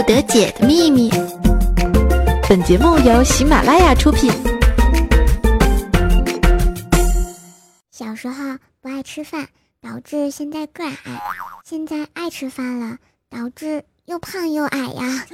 不得解的秘密。本节目由喜马拉雅出品。小时候不爱吃饭，导致现在个矮；现在爱吃饭了，导致又胖又矮呀。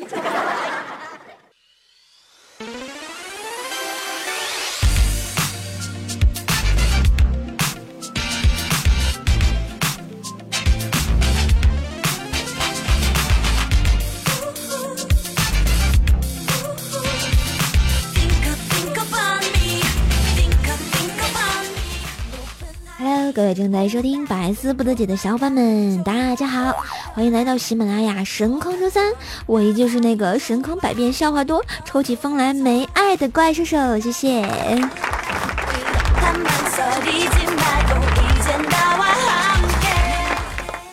Hello，各位正在收听百思不得解的小伙伴们，大家好，欢迎来到喜马拉雅神坑周三，我依旧是那个神坑百变笑话多、抽起风来没爱的怪兽兽，谢谢。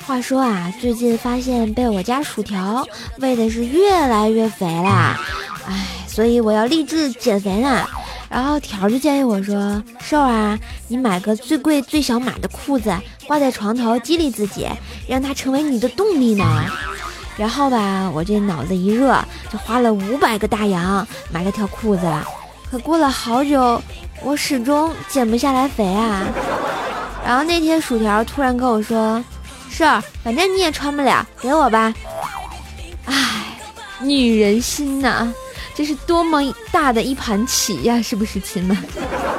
话说啊，最近发现被我家薯条喂的是越来越肥啦，哎，所以我要励志减肥啦。然后条就建议我说：“瘦啊，你买个最贵最小码的裤子，挂在床头激励自己，让它成为你的动力呢。”然后吧，我这脑子一热，就花了五百个大洋买了条裤子了。可过了好久，我始终减不下来肥啊。然后那天薯条突然跟我说：“瘦，反正你也穿不了，给我吧。”唉，女人心呐。这是多么大的一盘棋呀，是不是亲们？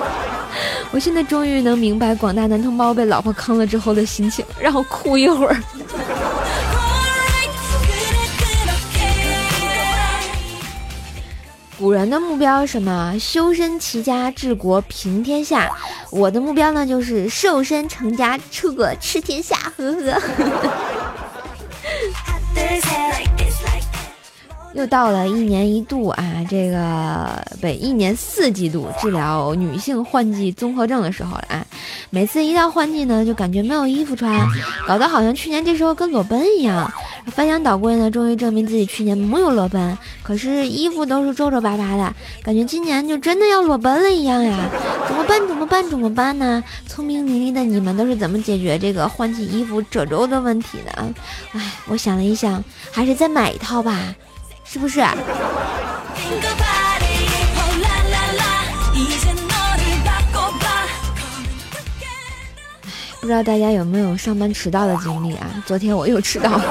我现在终于能明白广大男同胞被老婆坑了之后的心情，让我哭一会儿。古人的目标什么？修身齐家治国平天下。我的目标呢，就是瘦身成家出国吃天下。呵呵。又到了一年一度啊，这个不一年四季度治疗女性换季综合症的时候了啊。每次一到换季呢，就感觉没有衣服穿，搞得好像去年这时候跟裸奔一样。翻箱倒柜呢，终于证明自己去年没有裸奔，可是衣服都是皱皱巴巴的，感觉今年就真的要裸奔了一样呀。怎么办？怎么办？怎么办呢？聪明伶俐的你们都是怎么解决这个换季衣服褶皱的问题的？哎，我想了一想，还是再买一套吧。是不是？不知道大家有没有上班迟到的经历啊？昨天我又迟到了。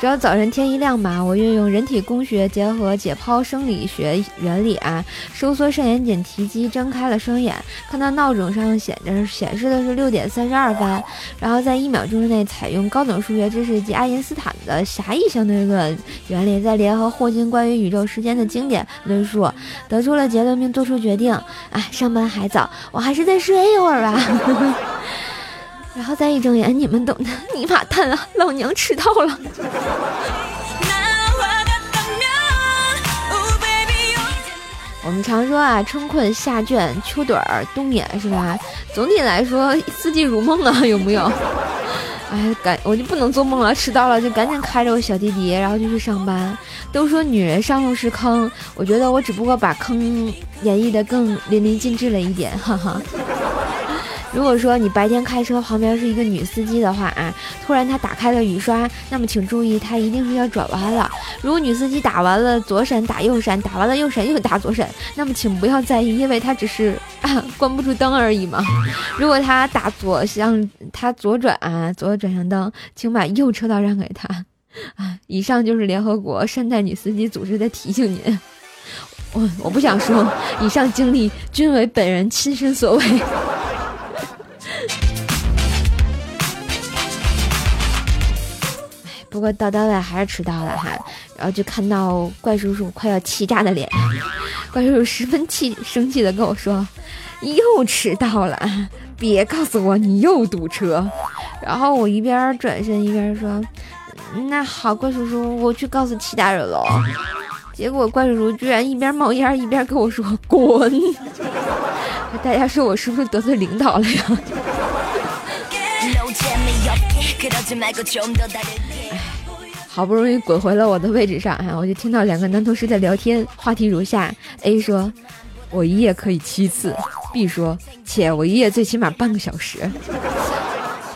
只要早晨天一亮吧，我运用人体工学结合解剖生理学原理啊，收缩上眼睑提肌，睁开了双眼，看到闹钟上显着显示的是六点三十二分，然后在一秒钟之内采用高等数学知识及爱因斯坦的狭义相对论原理，再联合霍金关于宇宙时间的经典论述，得出了结论并做出决定。哎，上班还早，我还是再睡一会儿吧。然后再一睁眼，你们懂的，尼玛蛋啊！老娘迟到了。我们常说啊，春困夏倦，秋盹儿冬眠，是吧？总体来说，四季如梦啊，有没有？哎，赶我就不能做梦了，迟到了就赶紧开着我小弟弟，然后就去上班。都说女人上路是坑，我觉得我只不过把坑演绎的更淋漓尽致了一点，哈哈。如果说你白天开车旁边是一个女司机的话啊，突然她打开了雨刷，那么请注意，她一定是要转弯了。如果女司机打完了左闪打右闪，打完了右闪又打左闪，那么请不要在意，因为她只是 关不住灯而已嘛。如果她打左向，她左转啊，左转向灯，请把右车道让给她 啊。以上就是联合国善待女司机组织的提醒您。我我不想说，以上经历均为本人亲身所为。不过到单位还是迟到了哈，然后就看到怪叔叔快要气炸的脸，怪叔叔十分气生气的跟我说：“又迟到了，别告诉我你又堵车。”然后我一边转身一边说：“那好，怪叔叔，我去告诉其他人喽。” 结果怪叔叔居然一边冒烟一边跟我说：“滚！” 大家说我是不是得罪领导了呀？好不容易滚回了我的位置上，哈，我就听到两个男同事在聊天，话题如下：A 说，我一夜可以七次；B 说，且我一夜最起码半个小时。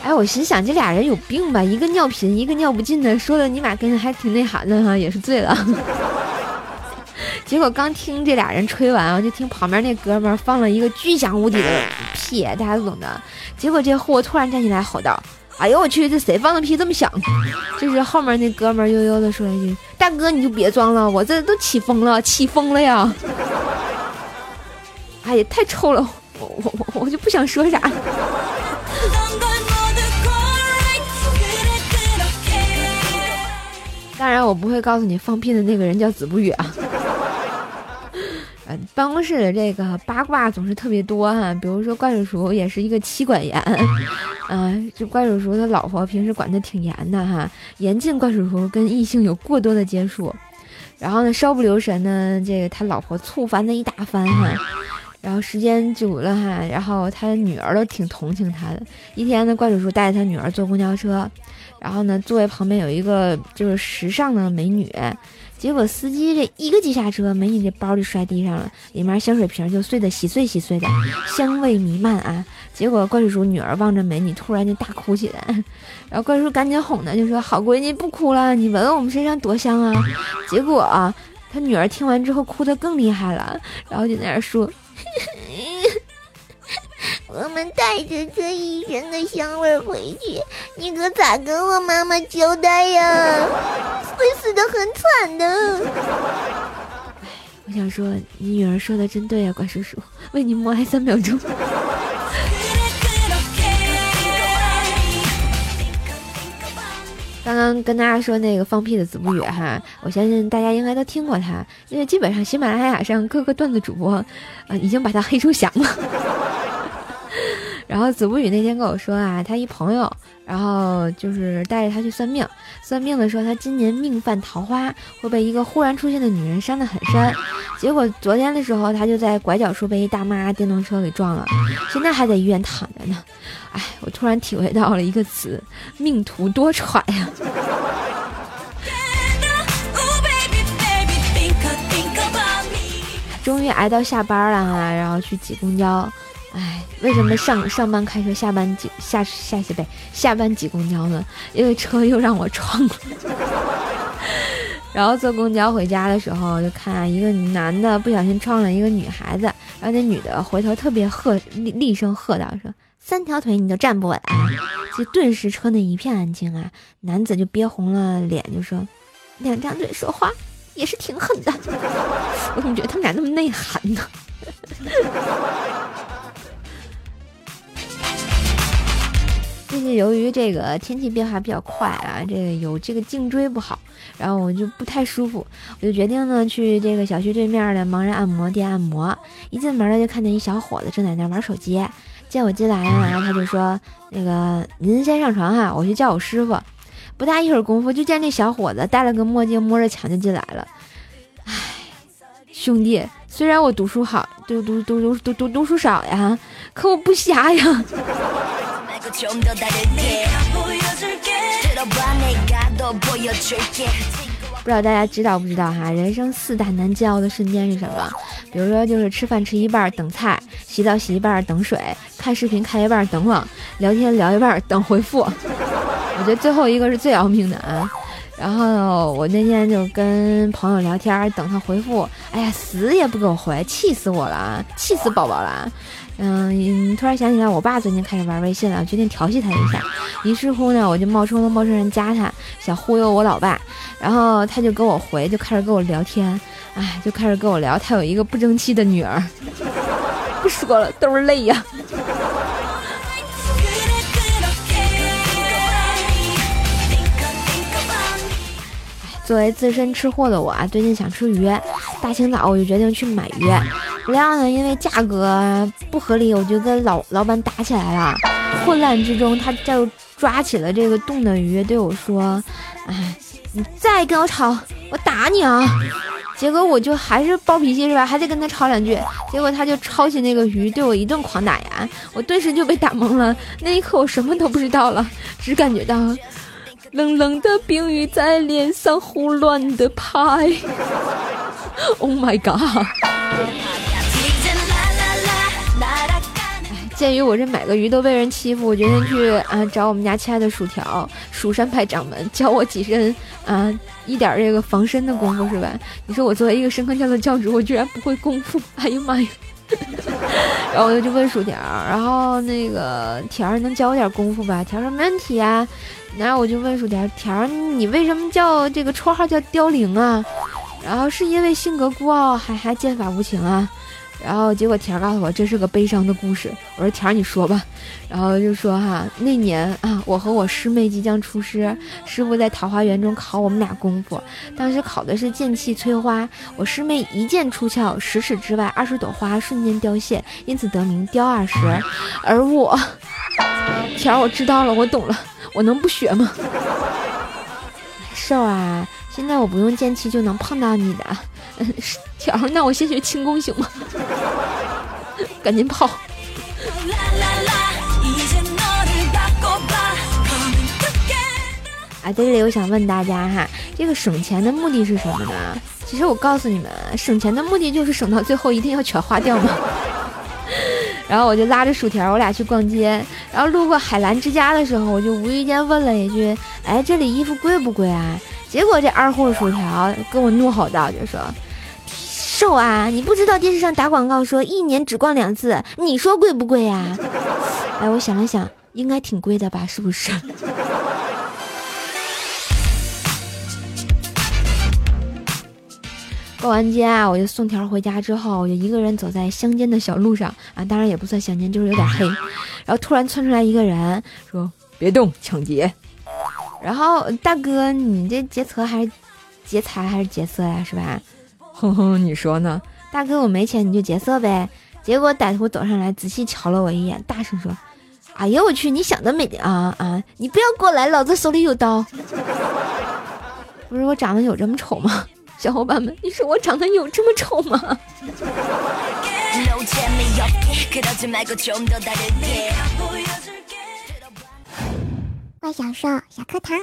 哎，我心想这俩人有病吧？一个尿频，一个尿不尽的，说的尼玛跟还挺内涵的哈，也是醉了。结果刚听这俩人吹完啊，就听旁边那哥们放了一个巨响无比的屁，大家都懂的。结果这货突然站起来吼道：“哎呦我去，这谁放的屁这么响？”这时后面那哥们悠悠的说了一句：“大哥你就别装了，我这都起风了，起风了呀！”哎呀，太臭了，我我我我就不想说啥。当然，我不会告诉你放屁的那个人叫子不语啊。呃，办公室的这个八卦总是特别多哈，比如说怪叔叔也是一个妻管严，啊，这怪叔叔他老婆平时管的挺严的哈，严禁怪叔叔跟异性有过多的接触。然后呢，稍不留神呢，这个他老婆醋翻了一大番哈。然后时间久了哈，然后他女儿都挺同情他的。一天呢，怪叔叔带着他女儿坐公交车。然后呢，座位旁边有一个就是时尚的美女，结果司机这一个急刹车，美女这包就摔地上了，里面香水瓶就碎的稀碎稀碎的，香味弥漫啊！结果怪叔叔女儿望着美女，突然就大哭起来，然后怪叔叔赶紧哄她，就说：“好闺女，不哭了，你闻闻我们身上多香啊！”结果啊，他女儿听完之后哭得更厉害了，然后就在那说。我们带着这一身的香味回去，你可咋跟我妈妈交代呀？会死的很惨的。哎，我想说，你女儿说的真对啊，怪叔叔，为你默哀三秒钟。刚刚跟大家说那个放屁的子不语哈，我相信大家应该都听过他，因为基本上喜马拉雅上各个段子主播，啊，已经把他黑出翔了。然后子不语那天跟我说啊，他一朋友，然后就是带着他去算命，算命的说他今年命犯桃花，会被一个忽然出现的女人伤得很深。结果昨天的时候，他就在拐角处被一大妈电动车给撞了，现在还在医院躺着呢。哎，我突然体会到了一个词，命途多舛呀！终于挨到下班了哈，然后去挤公交。哎，为什么上上班开车，下班挤下下西北下班挤公交呢？因为车又让我撞了。然后坐公交回家的时候，就看一个男的不小心撞了一个女孩子，然后那女的回头特别喝厉厉声喝道说：“三条腿你都站不稳。”就顿时车内一片安静啊。男子就憋红了脸就说：“两张嘴说话也是挺狠的。”我怎么觉得他们俩那么内涵呢？最近由于这个天气变化比较快啊，这个有这个颈椎不好，然后我就不太舒服，我就决定呢去这个小区对面的盲人按摩店按摩。一进门呢，就看见一小伙子正在那玩手机，见我进来了，然后他就说：“那个您先上床哈，我去叫我师傅。”不大一会儿功夫，就见这小伙子戴了个墨镜，摸着墙就进来了。唉，兄弟，虽然我读书好，读读读读读读读书少呀，可我不瞎呀。不知道大家知道不知道哈？人生四大难煎熬的瞬间是什么？比如说就是吃饭吃一半等菜，洗澡洗一半等水，看视频看一半等网，聊天聊一半等回复。我觉得最后一个是最要命的啊！然后我那天就跟朋友聊天，等他回复，哎呀，死也不给我回，气死我了，气死宝宝了。嗯，突然想起来，我爸最近开始玩微信了，决定调戏他一下。于是乎呢，我就冒充了陌生人加他，想忽悠我老爸。然后他就给我回，就开始跟我聊天，哎，就开始跟我聊他有一个不争气的女儿。不说了，都是泪呀。作为资深吃货的我啊，最近想吃鱼，大清早我就决定去买鱼。不料呢，因为价格不合理，我就跟老老板打起来了。混乱之中，他就抓起了这个冻的鱼，对我说：“哎，你再跟我吵，我打你啊！”结果我就还是暴脾气是吧？还得跟他吵两句。结果他就抄起那个鱼，对我一顿狂打呀！我顿时就被打懵了。那一刻，我什么都不知道了，只感觉到冷冷的冰雨在脸上胡乱的拍。Oh my god！鉴于我这买个鱼都被人欺负，我决定去啊找我们家亲爱的薯条蜀山派掌门教我几身啊一点这个防身的功夫是吧？你说我作为一个深坑教的教主，我居然不会功夫，哎呀妈呀！然后我就问薯条，然后那个条儿能教我点功夫吧？条儿说没问题啊。然后我就问薯条，条儿你为什么叫这个绰号叫凋零啊？然后是因为性格孤傲，还还剑法无情啊？然后结果田儿告诉我这是个悲伤的故事。我说田儿你说吧。然后就说哈那年啊我和我师妹即将出师，师傅在桃花源中考我们俩功夫。当时考的是剑气催花，我师妹一剑出鞘，十尺之外二十朵花瞬间凋谢，因此得名雕二十。而我田儿我知道了，我懂了，我能不学吗？瘦啊！现在我不用剑气就能碰到你的，条儿，那我先学轻功行吗？赶紧跑！啊，在这里我想问大家哈，这个省钱的目的是什么呢？其实我告诉你们，省钱的目的就是省到最后一定要全花掉嘛。然后我就拉着薯条，我俩去逛街，然后路过海澜之家的时候，我就无意间问了一句：“哎，这里衣服贵不贵啊？”结果这二货薯条跟我怒吼道：“就说，瘦啊，你不知道电视上打广告说一年只逛两次，你说贵不贵呀？” 哎，我想了想，应该挺贵的吧，是不是？逛完街啊，我就送条回家之后，我就一个人走在乡间的小路上啊，当然也不算乡间，就是有点黑。然后突然窜出来一个人，说：“别动，抢劫！”然后大哥，你这劫财还是劫财还是劫色呀？是吧？哼哼，你说呢？大哥，我没钱，你就劫色呗。结果歹徒走上来，仔细瞧了我一眼，大声说：“哎呀，我去！你想得美啊啊！你不要过来，老子手里有刀。”不是我长得有这么丑吗？小伙伴们，你说我长得有这么丑吗？怪小兽小课堂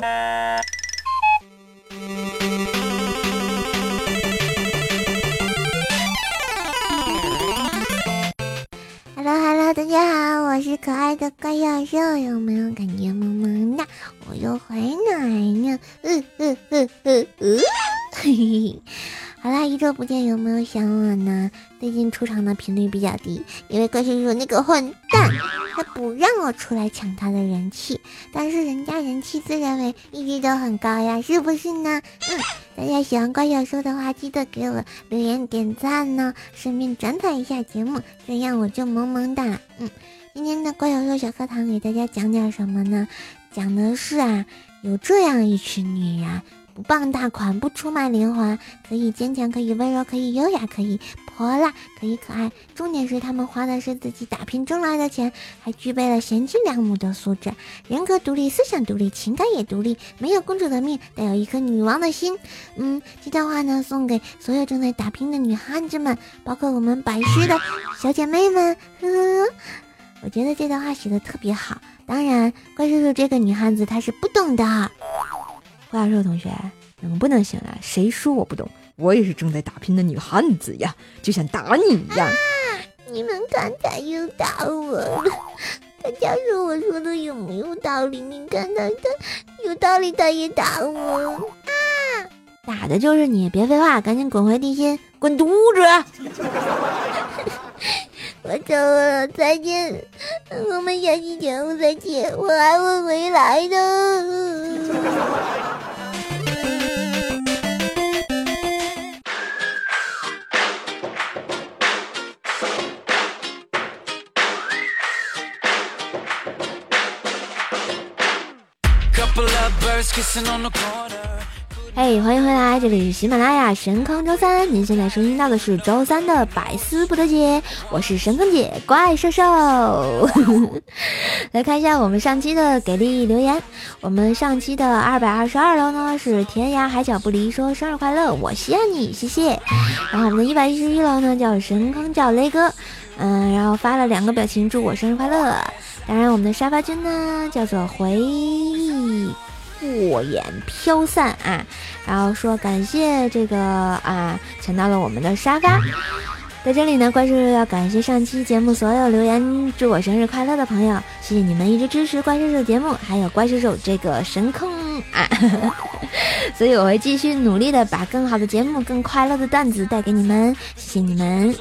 ，Hello Hello，大家好，我是可爱的怪小兽，有没有感觉萌萌哒？我又回来了，嗯嗯嗯嗯嗯，嘿嘿。好啦，一周不见，有没有想我呢？最近出场的频率比较低，因为怪叔叔那个混蛋，他不让我出来抢他的人气。但是人家人气自认为一直都很高呀，是不是呢？嗯，大家喜欢怪小兽的话，记得给我留言点赞呢，顺便转载一下节目，这样我就萌萌哒。嗯，今天的怪小兽小课堂给大家讲点什么呢？讲的是啊，有这样一群女人。不傍大款，不出卖灵魂，可以坚强，可以温柔，可以优雅，可以泼辣，可以可爱。重点是他们花的是自己打拼挣来的钱，还具备了贤妻良母的素质，人格独立，思想独立，情感也独立，没有公主的命，但有一颗女王的心。嗯，这段话呢，送给所有正在打拼的女汉子们，包括我们百师的小姐妹们。呵呵，我觉得这段话写的特别好。当然，怪叔叔这个女汉子她是不懂的。怪兽同学，能不能行了？谁说我不懂？我也是正在打拼的女汉子呀，就像打你一样。你们刚才又打我了，大家说我说的有没有道理？你看他，他有道理，他也打我啊！打的就是你，别废话，赶紧滚回地心，滚犊子！我走了，再见，我们下期节目再见，我还会回来的。嘿，欢迎回来，这里是喜马拉雅神坑周三，您现在收听到的是周三的百思不得解，我是神坑姐怪兽兽。来看一下我们上期的给力留言，我们上期的二百二十二楼呢是天涯海角不离说生日快乐，我谢你，谢谢。然后我们的一百一十一楼呢叫神坑叫雷哥，嗯，然后发了两个表情祝我生日快乐。当然我们的沙发君呢叫做回。过眼飘散啊，然后说感谢这个啊抢到了我们的沙发，在这里呢，怪兽要感谢上期节目所有留言祝我生日快乐的朋友，谢谢你们一直支持怪兽兽节目，还有怪兽兽这个神坑啊！所以我会继续努力的把更好的节目、更快乐的段子带给你们，谢谢你们。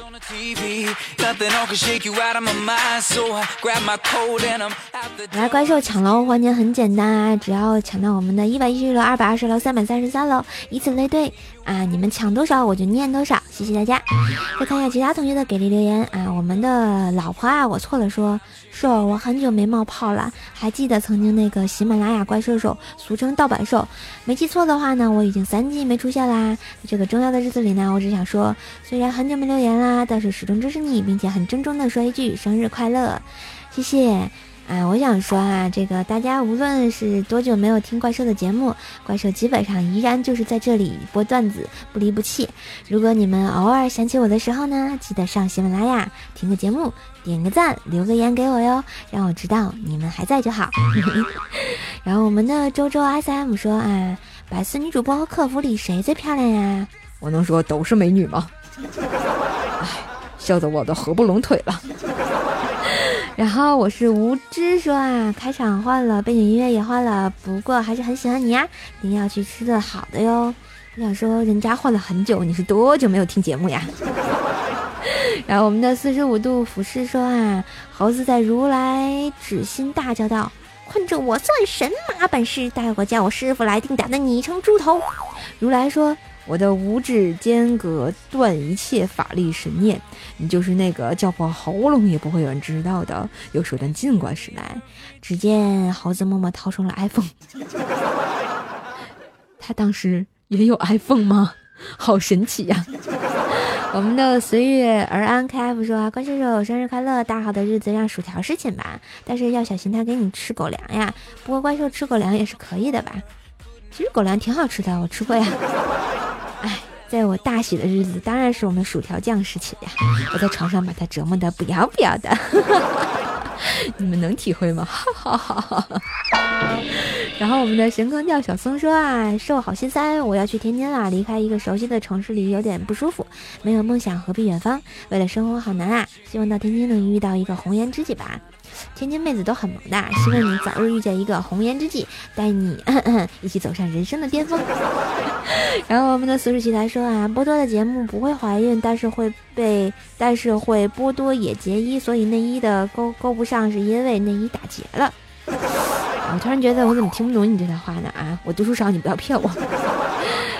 Nothing on can shake you out of my mind. So I grab my coat and I'm at the 来，怪兽抢楼环节很简单啊，只要抢到我们的一百一十楼、二百二十楼、三百三十三楼，以此类推。啊！你们抢多少我就念多少，谢谢大家。再看一下其他同学的给力留言啊！我们的老婆啊，我错了，说说我很久没冒泡了，还记得曾经那个喜马拉雅怪兽兽，俗称盗版兽。没记错的话呢，我已经三季没出现啦。这个重要的日子里呢，我只想说，虽然很久没留言啦，但是始终支持你，并且很郑重的说一句生日快乐，谢谢。啊，我想说啊，这个大家无论是多久没有听怪兽的节目，怪兽基本上依然就是在这里播段子，不离不弃。如果你们偶尔想起我的时候呢，记得上喜马拉雅听个节目，点个赞，留个言给我哟，让我知道你们还在就好。然后我们的周周 S M 说啊，百思女主播和客服里谁最漂亮呀？我能说都是美女吗？哎，笑得我都合不拢腿了。然后我是无知说啊，开场换了，背景音乐也换了，不过还是很喜欢你呀，一定要去吃的好的哟。我想说，人家换了很久，你是多久没有听节目呀？然后我们的四十五度俯视说啊，猴子在如来指心大叫道：“困着我算神马本事，待会叫我师傅来定打的你成猪头。”如来说。我的五指间隔断一切法力神念，你就是那个叫破喉咙也不会有人知道的有手段尽管使来。只见猴子默默掏出了 iPhone，他当时也有 iPhone 吗？好神奇呀！我们的随遇而安 KF 说：“关叔叔生日快乐，大好的日子让薯条侍寝吧，但是要小心他给你吃狗粮呀。不过怪兽吃狗粮也是可以的吧？其实狗粮挺好吃的，我吃过呀。”在我大喜的日子，当然是我们薯条酱时期呀！我在床上把他折磨的不要不要的，你们能体会吗？哈哈哈！然后我们的神坑调小松说啊，受好心塞，我要去天津了，离开一个熟悉的城市里有点不舒服，没有梦想何必远方？为了生活好难啊！希望到天津能遇到一个红颜知己吧。天津妹子都很萌的，希望你早日遇见一个红颜知己，带你 一起走上人生的巅峰。然后我们的苏世奇来说啊，波多的节目不会怀孕，但是会被，但是会波多也结衣，所以内衣的勾勾不上，是因为内衣打结了。我突然觉得我怎么听不懂你这段话呢？啊，我读书少，你不要骗我。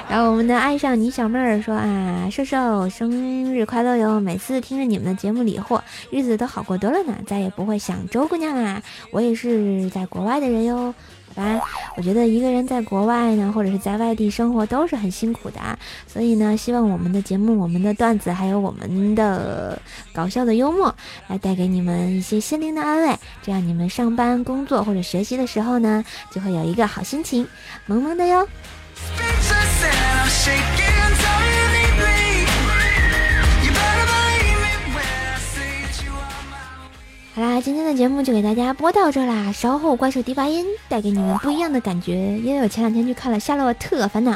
然后我们的爱上你小妹儿说啊，瘦瘦生日快乐哟！每次听着你们的节目理货，日子都好过多了呢，再也不会想周姑娘啦。我也是在国外的人哟，好吧？我觉得一个人在国外呢，或者是在外地生活都是很辛苦的，所以呢，希望我们的节目、我们的段子，还有我们的搞笑的幽默，来带给你们一些心灵的安慰，这样你们上班、工作或者学习的时候呢，就会有一个好心情，萌萌的哟。shaking. 好啦，今天的节目就给大家播到这啦。稍后怪兽低八音带给你们不一样的感觉，因为我前两天去看了《夏洛特烦恼》，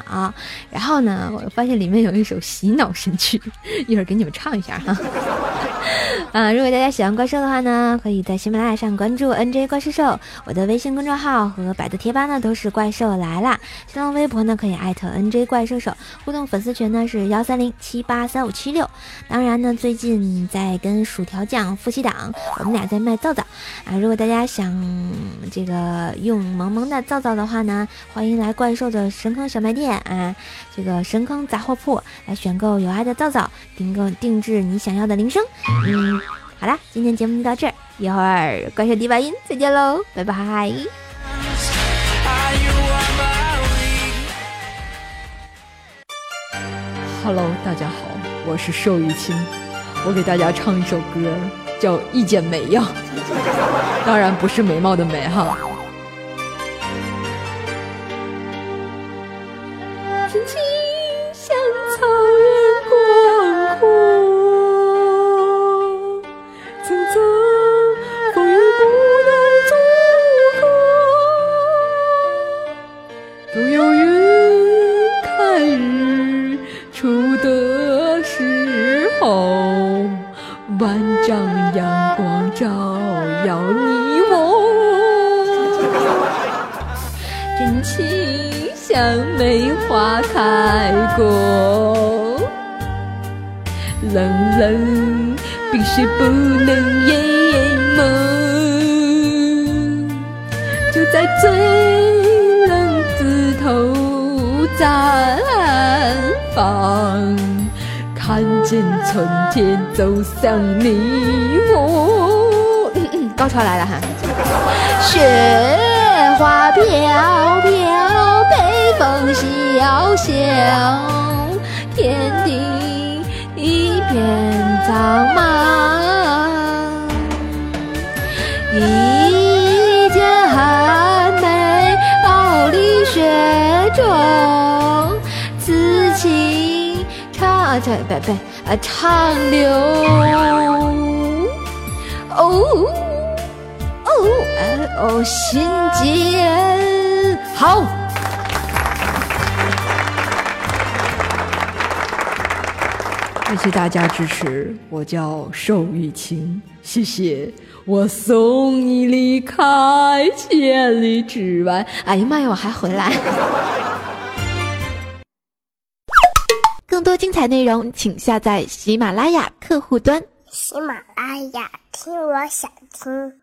然后呢，我发现里面有一首洗脑神曲，一会儿给你们唱一下哈。啊，如果大家喜欢怪兽的话呢，可以在喜马拉雅上关注 NJ 怪兽兽，我的微信公众号和百度贴吧呢都是怪兽来啦。新浪微博呢可以艾特 NJ 怪兽兽，互动粉丝群呢是幺三零七八三五七六。当然呢，最近在跟薯条酱夫妻档，我们俩在卖皂皂啊。如果大家想这个用萌萌的皂皂的话呢，欢迎来怪兽的神坑小卖店啊，这个神坑杂货铺来选购有爱的皂皂，订购定制你想要的铃声。嗯，好啦，今天节目就到这儿，一会儿怪兽第八音再见喽，拜拜。Hello，大家好，我是寿玉清，我给大家唱一首歌，叫《一剪梅》呀，当然不是眉毛的眉哈。冷冷冰雪不能淹没，就在最冷枝头绽放，看见春天走向你我。高潮来了哈！雪花飘飘，北风萧萧，天地天苍茫。一剪寒梅傲立雪中，此情长长不不啊长留。哦。哦，哦，心间好。谢谢大家支持，我叫寿玉清，谢谢。我送你离开千里之外。哎呀妈呀，我还回来。更多精彩内容，请下载喜马拉雅客户端。喜马拉雅，听我想听。